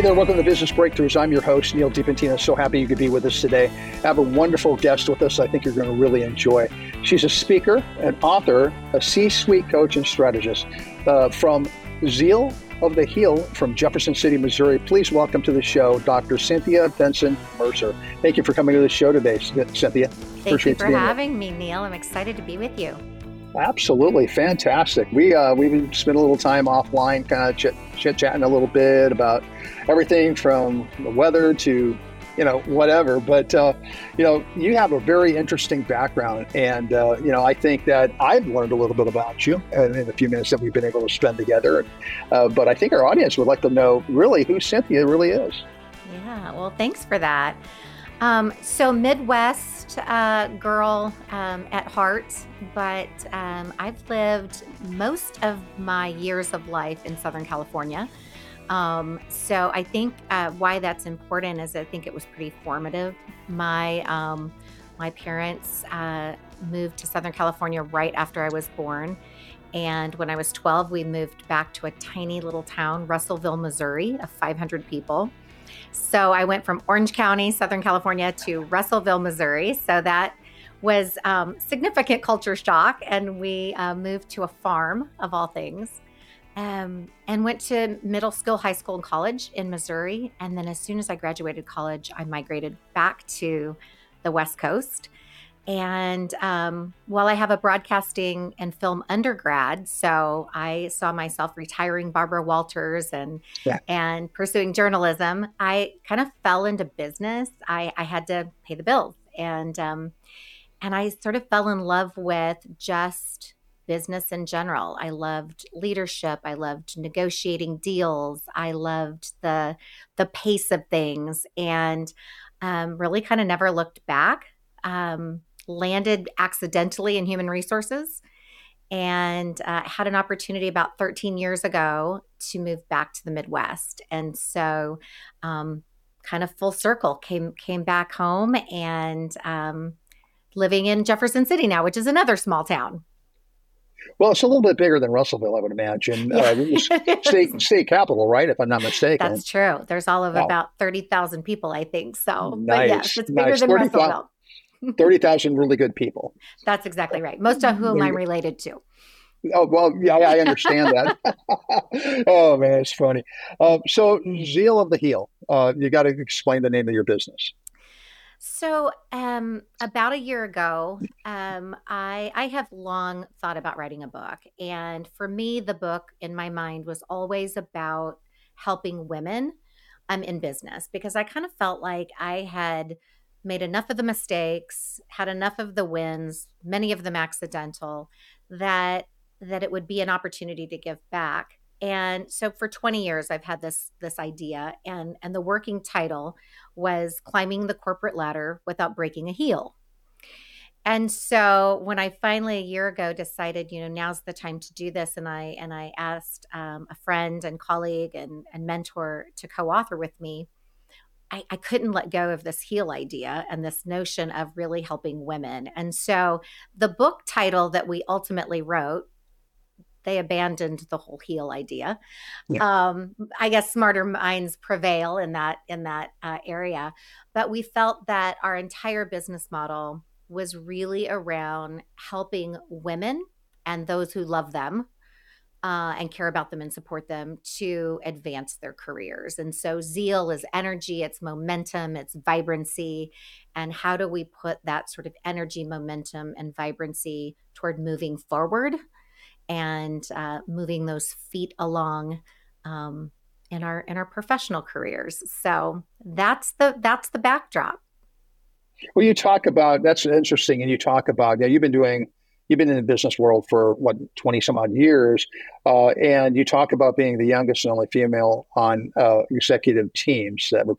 Hey there, welcome to Business Breakthroughs. I'm your host, Neal DiPentino. So happy you could be with us today. I have a wonderful guest with us I think you're going to really enjoy. She's a speaker, an author, a C suite coach, and strategist uh, from Zeal of the Heel from Jefferson City, Missouri. Please welcome to the show Dr. Cynthia Bentzen Mercer. Thank you for coming to the show today, Cynthia. Thank Appreciate you for having here. me, Neal. I'm excited to be with you. Absolutely fantastic. We uh, we've spent a little time offline, kind of chit, chatting a little bit about everything from the weather to you know whatever. But uh, you know you have a very interesting background, and uh, you know I think that I've learned a little bit about you in, in the few minutes that we've been able to spend together. Uh, but I think our audience would like to know really who Cynthia really is. Yeah. Well, thanks for that. Um, so Midwest uh, girl um, at heart, but um, I've lived most of my years of life in Southern California. Um, so I think uh, why that's important is I think it was pretty formative. My um, my parents uh, moved to Southern California right after I was born. And when I was 12, we moved back to a tiny little town, Russellville, Missouri, of 500 people. So I went from Orange County, Southern California, to Russellville, Missouri. So that was um, significant culture shock, and we uh, moved to a farm of all things, um, and went to middle school, high school, and college in Missouri. And then as soon as I graduated college, I migrated back to the West Coast and um, while I have a broadcasting and film undergrad, so I saw myself retiring Barbara Walters and yeah. and pursuing journalism, I kind of fell into business. I, I had to pay the bills, and um, and I sort of fell in love with just business in general. I loved leadership. I loved negotiating deals. I loved the the pace of things, and um, really kind of never looked back. Um, landed accidentally in human resources and uh, had an opportunity about 13 years ago to move back to the Midwest. And so, um, kind of full circle, came came back home and um, living in Jefferson City now, which is another small town. Well, it's a little bit bigger than Russellville, I would imagine. Yeah. Uh, state state capital, right? If I'm not mistaken. That's true. There's all of wow. about thirty thousand people, I think. So, nice. but yes, it's bigger nice. than 30, Russellville. 30,000 really good people. That's exactly right. Most of whom I'm related to. Oh, well, yeah, I understand that. oh, man, it's funny. Uh, so, Zeal of the Heel, uh, you got to explain the name of your business. So, um, about a year ago, um, I I have long thought about writing a book, and for me, the book in my mind was always about helping women um, in business because I kind of felt like I had made enough of the mistakes, had enough of the wins, many of them accidental, that that it would be an opportunity to give back. And so for 20 years I've had this this idea and and the working title was climbing the corporate ladder without breaking a heel. And so when I finally a year ago decided, you know, now's the time to do this, and I and I asked um, a friend and colleague and, and mentor to co-author with me, I, I, couldn't let go of this heel idea and this notion of really helping women. And so the book title that we ultimately wrote, they abandoned the whole heel idea. Yeah. Um, I guess smarter minds prevail in that in that uh, area, but we felt that our entire business model was really around helping women and those who love them uh, and care about them and support them to advance their careers. And so, zeal is energy, it's momentum, it's vibrancy. And how do we put that sort of energy, momentum, and vibrancy toward moving forward and uh, moving those feet along? Um, in our in our professional careers so that's the that's the backdrop well you talk about that's interesting and you talk about yeah you've been doing you've been in the business world for what 20 some odd years uh, and you talk about being the youngest and only female on uh, executive teams that were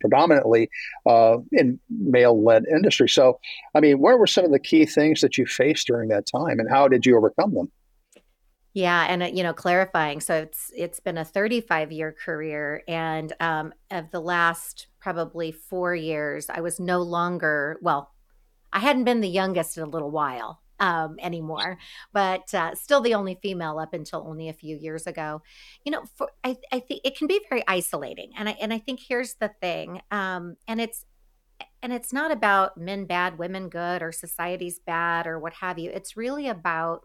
predominantly uh, in male-led industry so i mean what were some of the key things that you faced during that time and how did you overcome them yeah, and uh, you know, clarifying. So it's it's been a 35 year career, and um, of the last probably four years, I was no longer well. I hadn't been the youngest in a little while, um, anymore, but uh, still the only female up until only a few years ago. You know, for, I, I think it can be very isolating, and I and I think here's the thing, um, and it's and it's not about men bad, women good, or society's bad, or what have you. It's really about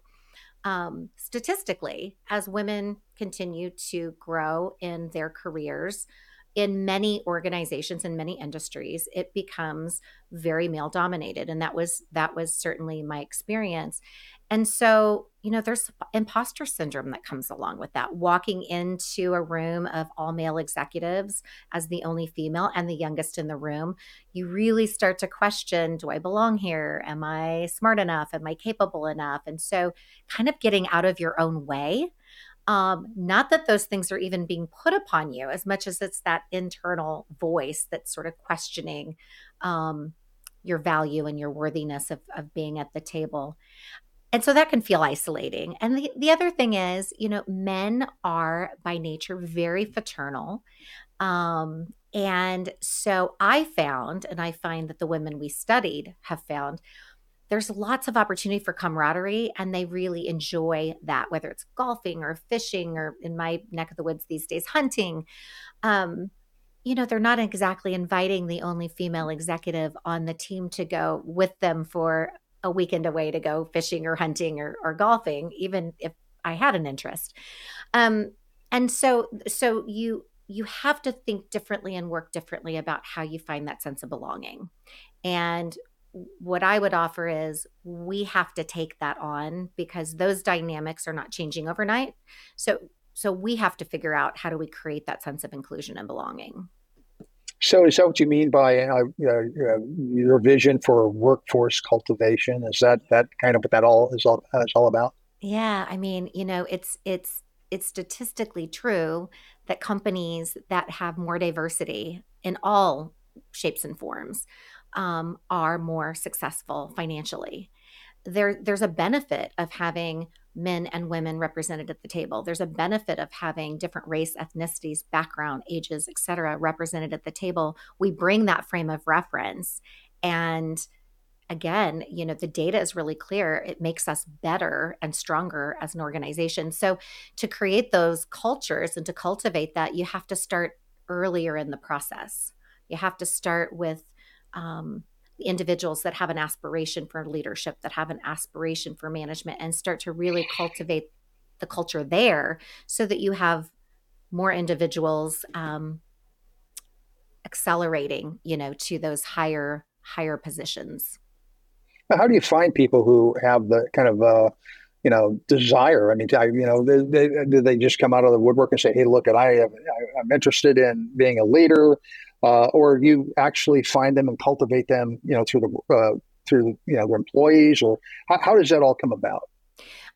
um, statistically, as women continue to grow in their careers, in many organizations in many industries it becomes very male dominated and that was that was certainly my experience. And so you know there's imposter syndrome that comes along with that walking into a room of all male executives as the only female and the youngest in the room you really start to question do i belong here? Am i smart enough? Am i capable enough? And so kind of getting out of your own way um, not that those things are even being put upon you as much as it's that internal voice that's sort of questioning um, your value and your worthiness of, of being at the table. And so that can feel isolating. And the, the other thing is, you know, men are by nature very fraternal. Um, and so I found, and I find that the women we studied have found, there's lots of opportunity for camaraderie and they really enjoy that whether it's golfing or fishing or in my neck of the woods these days hunting. Um, you know they're not exactly inviting the only female executive on the team to go with them for a weekend away to go fishing or hunting or, or golfing even if i had an interest. Um, and so so you you have to think differently and work differently about how you find that sense of belonging. And what I would offer is we have to take that on because those dynamics are not changing overnight. So so we have to figure out how do we create that sense of inclusion and belonging. So is that what you mean by uh, uh, your vision for workforce cultivation? Is that that kind of what that all is all is all about? Yeah, I mean, you know, it's it's it's statistically true that companies that have more diversity in all shapes and forms um, are more successful financially. There, there's a benefit of having men and women represented at the table. There's a benefit of having different race, ethnicities, background, ages, etc., represented at the table. We bring that frame of reference, and again, you know, the data is really clear. It makes us better and stronger as an organization. So, to create those cultures and to cultivate that, you have to start earlier in the process. You have to start with um, individuals that have an aspiration for leadership, that have an aspiration for management, and start to really cultivate the culture there so that you have more individuals um, accelerating, you know, to those higher higher positions. How do you find people who have the kind of uh, you know desire? I mean, you know, they, they, do they just come out of the woodwork and say, "Hey, look, at I, am, I'm interested in being a leader uh, or you actually find them and cultivate them, you know, through the uh, through you know their employees, or how, how, does that all come about?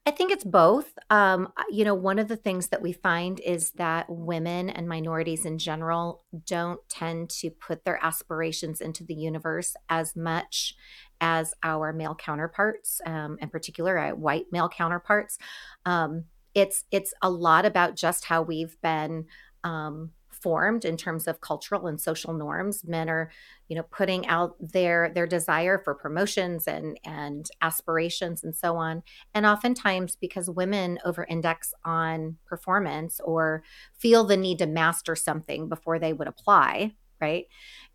I think it's both. Um, you know, one of the things that we find is that women and minorities in general don't tend to put their aspirations into the universe as much as our male counterparts, um, in particular, our white male counterparts. Um, it's it's a lot about just how we've been um, formed in terms of cultural and social norms. Men are you know putting out their their desire for promotions and and aspirations and so on. And oftentimes because women over index on performance or feel the need to master something before they would apply right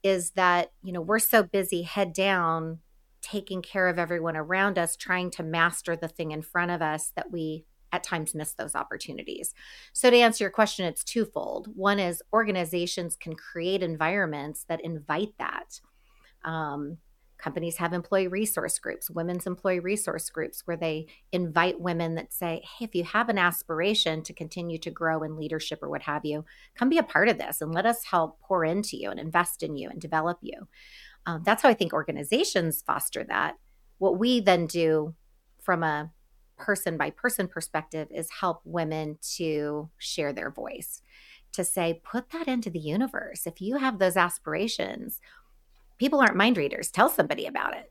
is that you know we're so busy head down taking care of everyone around us trying to master the thing in front of us that we at times miss those opportunities. So, to answer your question, it's twofold. One is organizations can create environments that invite that. Um, companies have employee resource groups, women's employee resource groups, where they invite women that say, Hey, if you have an aspiration to continue to grow in leadership or what have you, come be a part of this and let us help pour into you and invest in you and develop you. Um, that's how I think organizations foster that. What we then do from a person by person perspective is help women to share their voice, to say, put that into the universe. If you have those aspirations, people aren't mind readers. Tell somebody about it.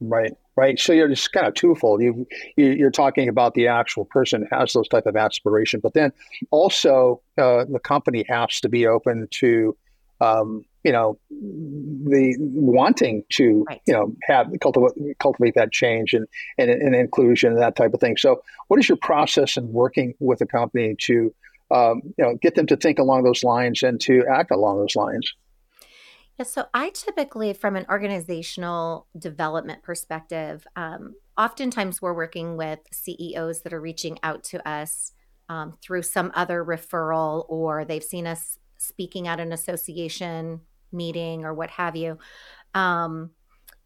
Right, right. So you're just kind of twofold. You, you are talking about the actual person has those type of aspiration, but then also uh, the company has to be open to um, you know, the wanting to, right. you know, have cultivate, cultivate that change and, and, and inclusion and that type of thing. So, what is your process in working with a company to, um, you know, get them to think along those lines and to act along those lines? Yeah, so I typically, from an organizational development perspective, um, oftentimes we're working with CEOs that are reaching out to us um, through some other referral or they've seen us speaking at an association meeting or what have you. Um,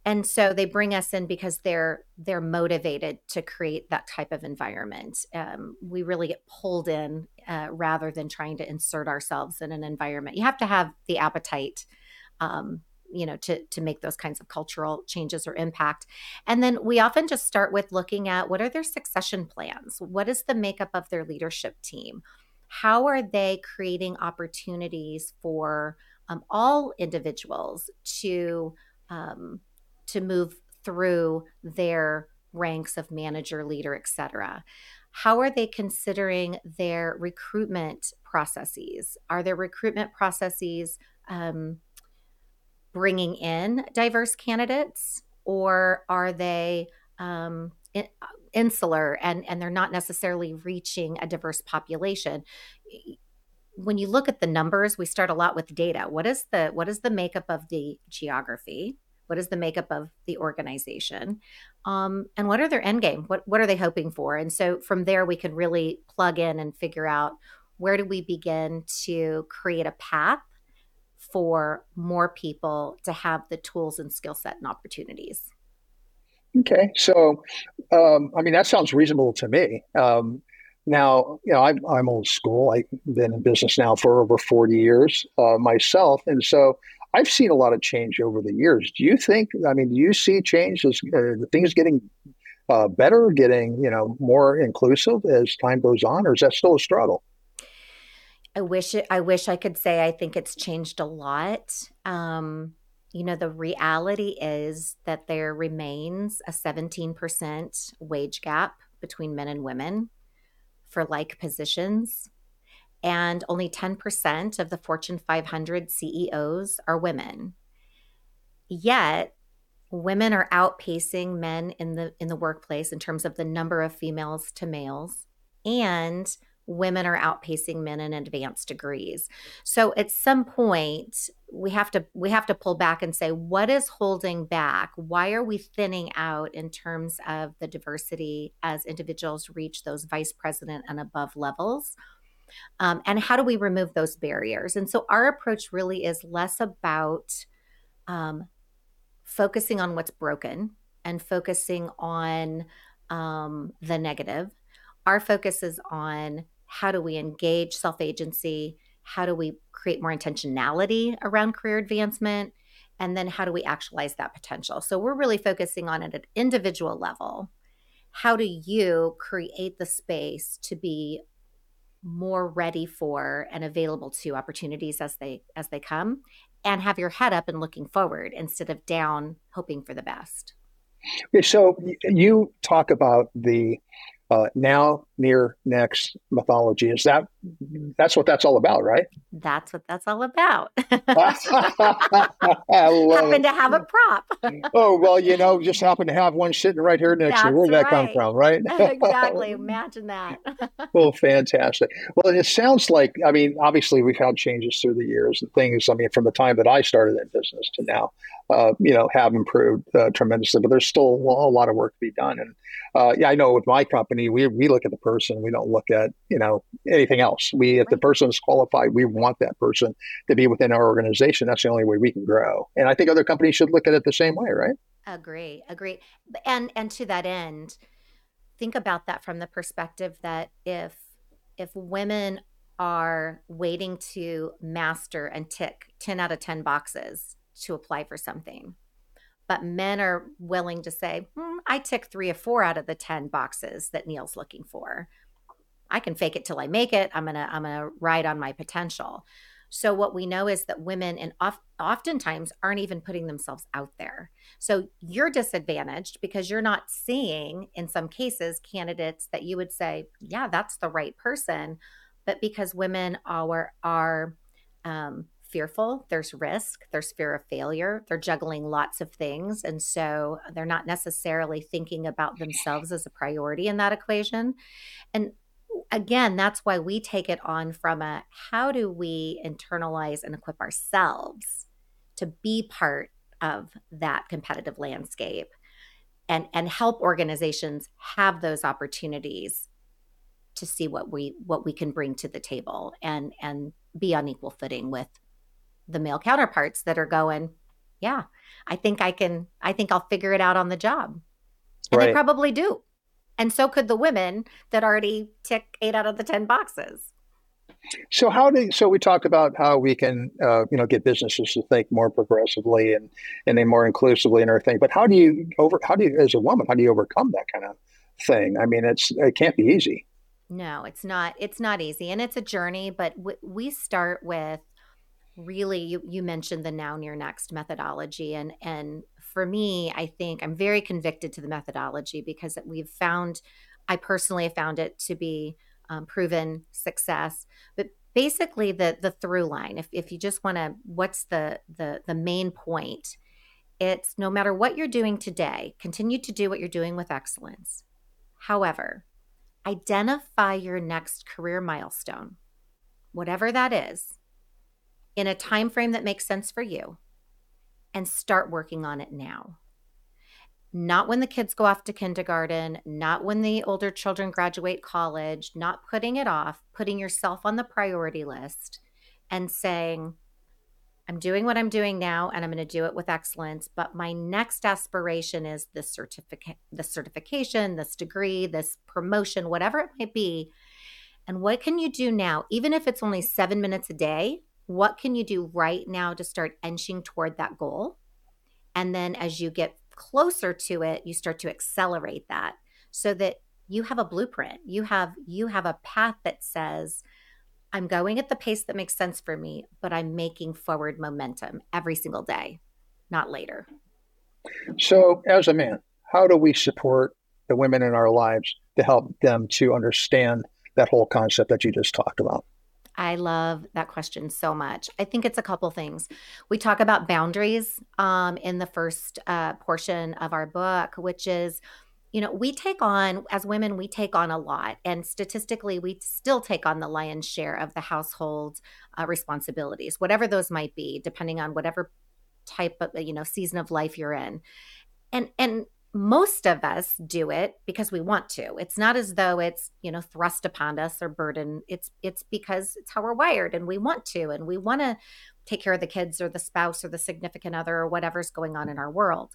and so they bring us in because they're they're motivated to create that type of environment. Um, we really get pulled in uh, rather than trying to insert ourselves in an environment. You have to have the appetite um, you know to to make those kinds of cultural changes or impact and then we often just start with looking at what are their succession plans what is the makeup of their leadership team how are they creating opportunities for um, all individuals to um, to move through their ranks of manager leader etc. how are they considering their recruitment processes are their recruitment processes um, bringing in diverse candidates or are they um, in, insular and, and they're not necessarily reaching a diverse population? When you look at the numbers, we start a lot with data. What is the what is the makeup of the geography? What is the makeup of the organization? Um, and what are their end game? What what are they hoping for? And so from there, we can really plug in and figure out where do we begin to create a path for more people to have the tools and skill set and opportunities. Okay, so um, I mean that sounds reasonable to me. Um, now, you know, I'm, I'm old school. I've been in business now for over 40 years uh, myself, and so I've seen a lot of change over the years. Do you think? I mean, do you see change as uh, things getting uh, better, getting you know more inclusive as time goes on, or is that still a struggle? I wish it, I wish I could say I think it's changed a lot. Um, you know, the reality is that there remains a 17% wage gap between men and women for like positions. And only 10% of the Fortune 500 CEOs are women. Yet, women are outpacing men in the in the workplace in terms of the number of females to males and women are outpacing men in advanced degrees. So at some point we have to we have to pull back and say what is holding back? Why are we thinning out in terms of the diversity as individuals reach those vice president and above levels? Um, and how do we remove those barriers? And so our approach really is less about um, focusing on what's broken and focusing on um, the negative. Our focus is on how do we engage self agency? How do we create more intentionality around career advancement? And then how do we actualize that potential? So we're really focusing on at an individual level. How do you create the space to be more ready for and available to opportunities as they as they come and have your head up and looking forward instead of down hoping for the best. So you talk about the uh, now, near, next methodology. Is that that's what that's all about, right? That's what that's all about. I happen it. to have a prop. oh well, you know, just happen to have one sitting right here next to you. Where did right. that come from, right? exactly. Imagine that. well, fantastic. Well, it sounds like I mean, obviously, we've had changes through the years and things. I mean, from the time that I started in business to now, uh, you know, have improved uh, tremendously. But there's still a lot of work to be done. And uh, yeah, I know with my company, we we look at the person. We don't look at you know anything else. We if the person is qualified, we want that person to be within our organization. That's the only way we can grow. And I think other companies should look at it the same way, right? Agree, agree. And and to that end, think about that from the perspective that if if women are waiting to master and tick 10 out of 10 boxes to apply for something. But men are willing to say, hmm, I tick three or four out of the 10 boxes that Neal's looking for. I can fake it till I make it. I'm gonna I'm gonna ride on my potential. So what we know is that women and of, oftentimes aren't even putting themselves out there. So you're disadvantaged because you're not seeing in some cases candidates that you would say, yeah, that's the right person, but because women are are um, fearful, there's risk, there's fear of failure, they're juggling lots of things. And so they're not necessarily thinking about themselves as a priority in that equation. And again, that's why we take it on from a how do we internalize and equip ourselves to be part of that competitive landscape and and help organizations have those opportunities to see what we what we can bring to the table and and be on equal footing with the male counterparts that are going yeah i think i can i think i'll figure it out on the job and right. they probably do and so could the women that already tick eight out of the 10 boxes. So how do so we talk about how we can uh, you know get businesses to think more progressively and and then more inclusively and everything. But how do you over how do you as a woman how do you overcome that kind of thing? I mean, it's it can't be easy. No, it's not. It's not easy, and it's a journey. But w- we start with really you you mentioned the now near next methodology and and for me, I think I'm very convicted to the methodology because we've found, I personally have found it to be um, proven success. But basically, the the through line, if if you just want to, what's the the the main point? It's no matter what you're doing today, continue to do what you're doing with excellence. However, identify your next career milestone, whatever that is, in a time frame that makes sense for you and start working on it now. Not when the kids go off to kindergarten, not when the older children graduate college, not putting it off, putting yourself on the priority list and saying, I'm doing what I'm doing now and I'm going to do it with excellence, but my next aspiration is this certificate, this certification, this degree, this promotion, whatever it might be. And what can you do now, even if it's only 7 minutes a day, what can you do right now to start inching toward that goal? And then as you get closer to it, you start to accelerate that so that you have a blueprint. You have you have a path that says I'm going at the pace that makes sense for me, but I'm making forward momentum every single day, not later. So, as a man, how do we support the women in our lives to help them to understand that whole concept that you just talked about? I love that question so much. I think it's a couple things. We talk about boundaries um, in the first uh, portion of our book, which is, you know, we take on, as women, we take on a lot. And statistically, we still take on the lion's share of the household uh, responsibilities, whatever those might be, depending on whatever type of, you know, season of life you're in. And, and most of us do it because we want to. It's not as though it's you know thrust upon us or burden. It's it's because it's how we're wired and we want to and we want to take care of the kids or the spouse or the significant other or whatever's going on in our world.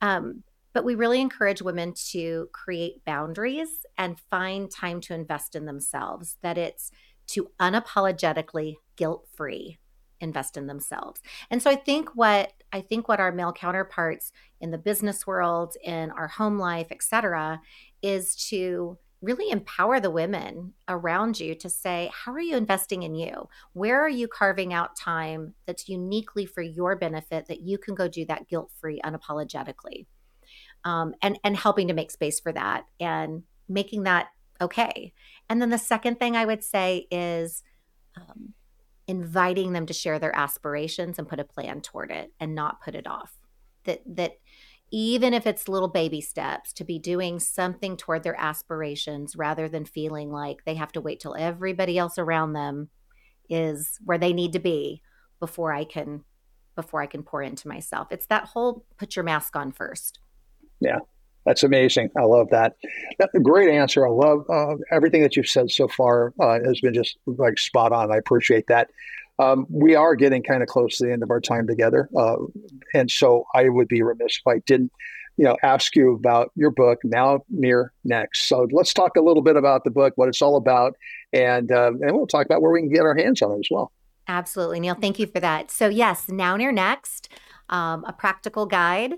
Um, but we really encourage women to create boundaries and find time to invest in themselves that it's to unapologetically guilt free invest in themselves. And so I think what I think what our male counterparts in the business world, in our home life, et cetera, is to really empower the women around you to say, How are you investing in you? Where are you carving out time that's uniquely for your benefit that you can go do that guilt free, unapologetically? Um, and, and helping to make space for that and making that okay. And then the second thing I would say is um, inviting them to share their aspirations and put a plan toward it and not put it off that that even if it's little baby steps to be doing something toward their aspirations rather than feeling like they have to wait till everybody else around them is where they need to be before I can before I can pour into myself. It's that whole put your mask on first. Yeah. That's amazing. I love that. Great answer. I love uh, everything that you've said so far. Uh, has been just like spot on. I appreciate that. Um, we are getting kind of close to the end of our time together, uh, and so I would be remiss if I didn't, you know, ask you about your book now near next. So let's talk a little bit about the book, what it's all about, and um, and we'll talk about where we can get our hands on it as well. Absolutely, Neal. Thank you for that. So yes, now near next, um, a practical guide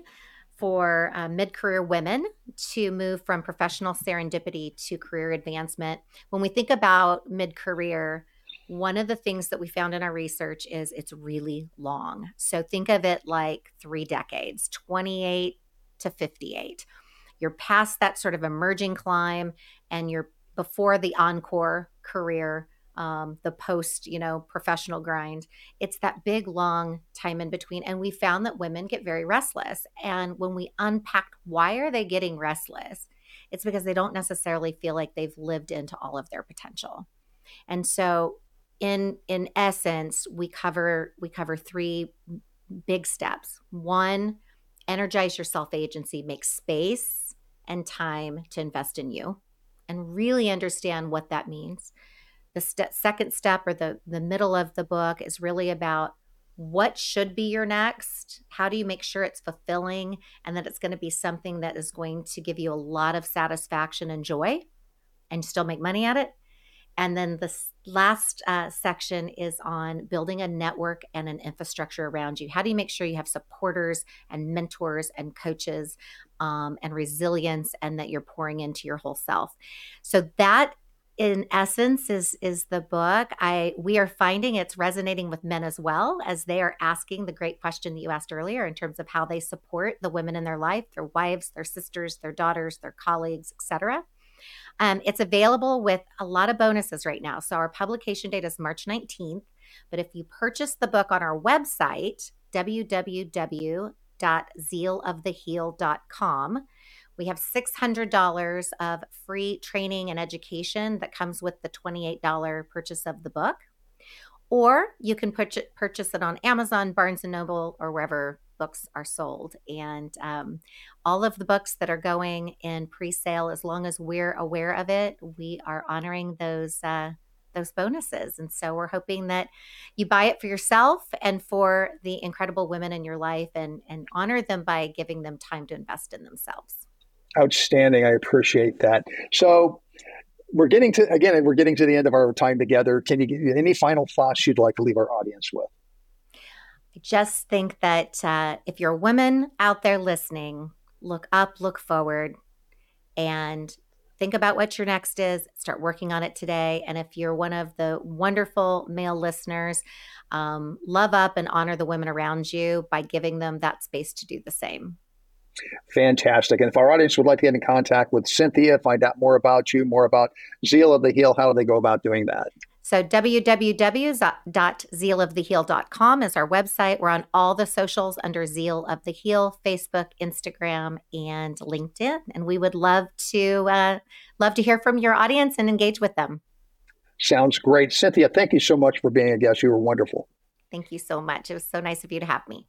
for uh, mid career women to move from professional serendipity to career advancement. When we think about mid career, one of the things that we found in our research is it's really long. So think of it like three decades 28 to 58. You're past that sort of emerging climb and you're before the encore career um, the post, you know, professional grind. It's that big, long time in between. And we found that women get very restless. And when we unpacked why are they getting restless, it's because they don't necessarily feel like they've lived into all of their potential. And so in in essence, we cover we cover three big steps. One, energize your self agency, make space and time to invest in you and really understand what that means. The st- second step or the, the middle of the book is really about what should be your next how do you make sure it's fulfilling and that it's going to be something that is going to give you a lot of satisfaction and joy and still make money at it and then the last uh, section is on building a network and an infrastructure around you. How do you make sure you have supporters and mentors and coaches um, and resilience and that you're pouring into your whole self? So that in essence is is the book i we are finding it's resonating with men as well as they are asking the great question that you asked earlier in terms of how they support the women in their life their wives their sisters their daughters their colleagues etc um, it's available with a lot of bonuses right now. So our publication date is March 19th. But if you purchase the book on our website, www.zealoftheheel.com, we have $600 of free training and education that comes with the $28 purchase of the book. Or you can purchase it on Amazon, Barnes and Noble, or wherever books are sold. And um, all of the books that are going in pre-sale, as long as we're aware of it, we are honoring those uh, those bonuses. And so we're hoping that you buy it for yourself and for the incredible women in your life, and and honor them by giving them time to invest in themselves. Outstanding. I appreciate that. So we're getting to again we're getting to the end of our time together can you give any final thoughts you'd like to leave our audience with I just think that uh, if you're a woman out there listening, look up, look forward, and think about what your next is. Start working on it today. And if you're one of the wonderful male listeners, um, love up and honor the women around you by giving them that space to do the same. Fantastic. And if our audience would like to get in contact with Cynthia, find out more about you, more about Zeal of the Heel, how do they go about doing that? So www.zealoftheheel.com is our website. We're on all the socials under Zeal of the Heel, Facebook, Instagram, and LinkedIn. And we would love to uh, love to hear from your audience and engage with them. Sounds great. Cynthia, thank you so much for being a guest. You were wonderful. Thank you so much. It was so nice of you to have me.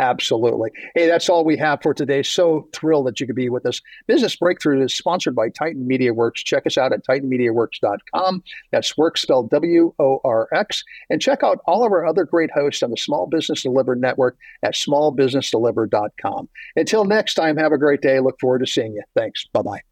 Absolutely. Hey, that's all we have for today. So thrilled that you could be with us. Business Breakthrough is sponsored by Titan Media Worx. Check us out at titanmediaworx.com. That's work spelled W O R X. And check out all of our other great hosts on the Small Business Delivered Network at smallbusinessdelivered.com. Until next time, have a great day. Look forward to seeing you. Thanks. Bye bye.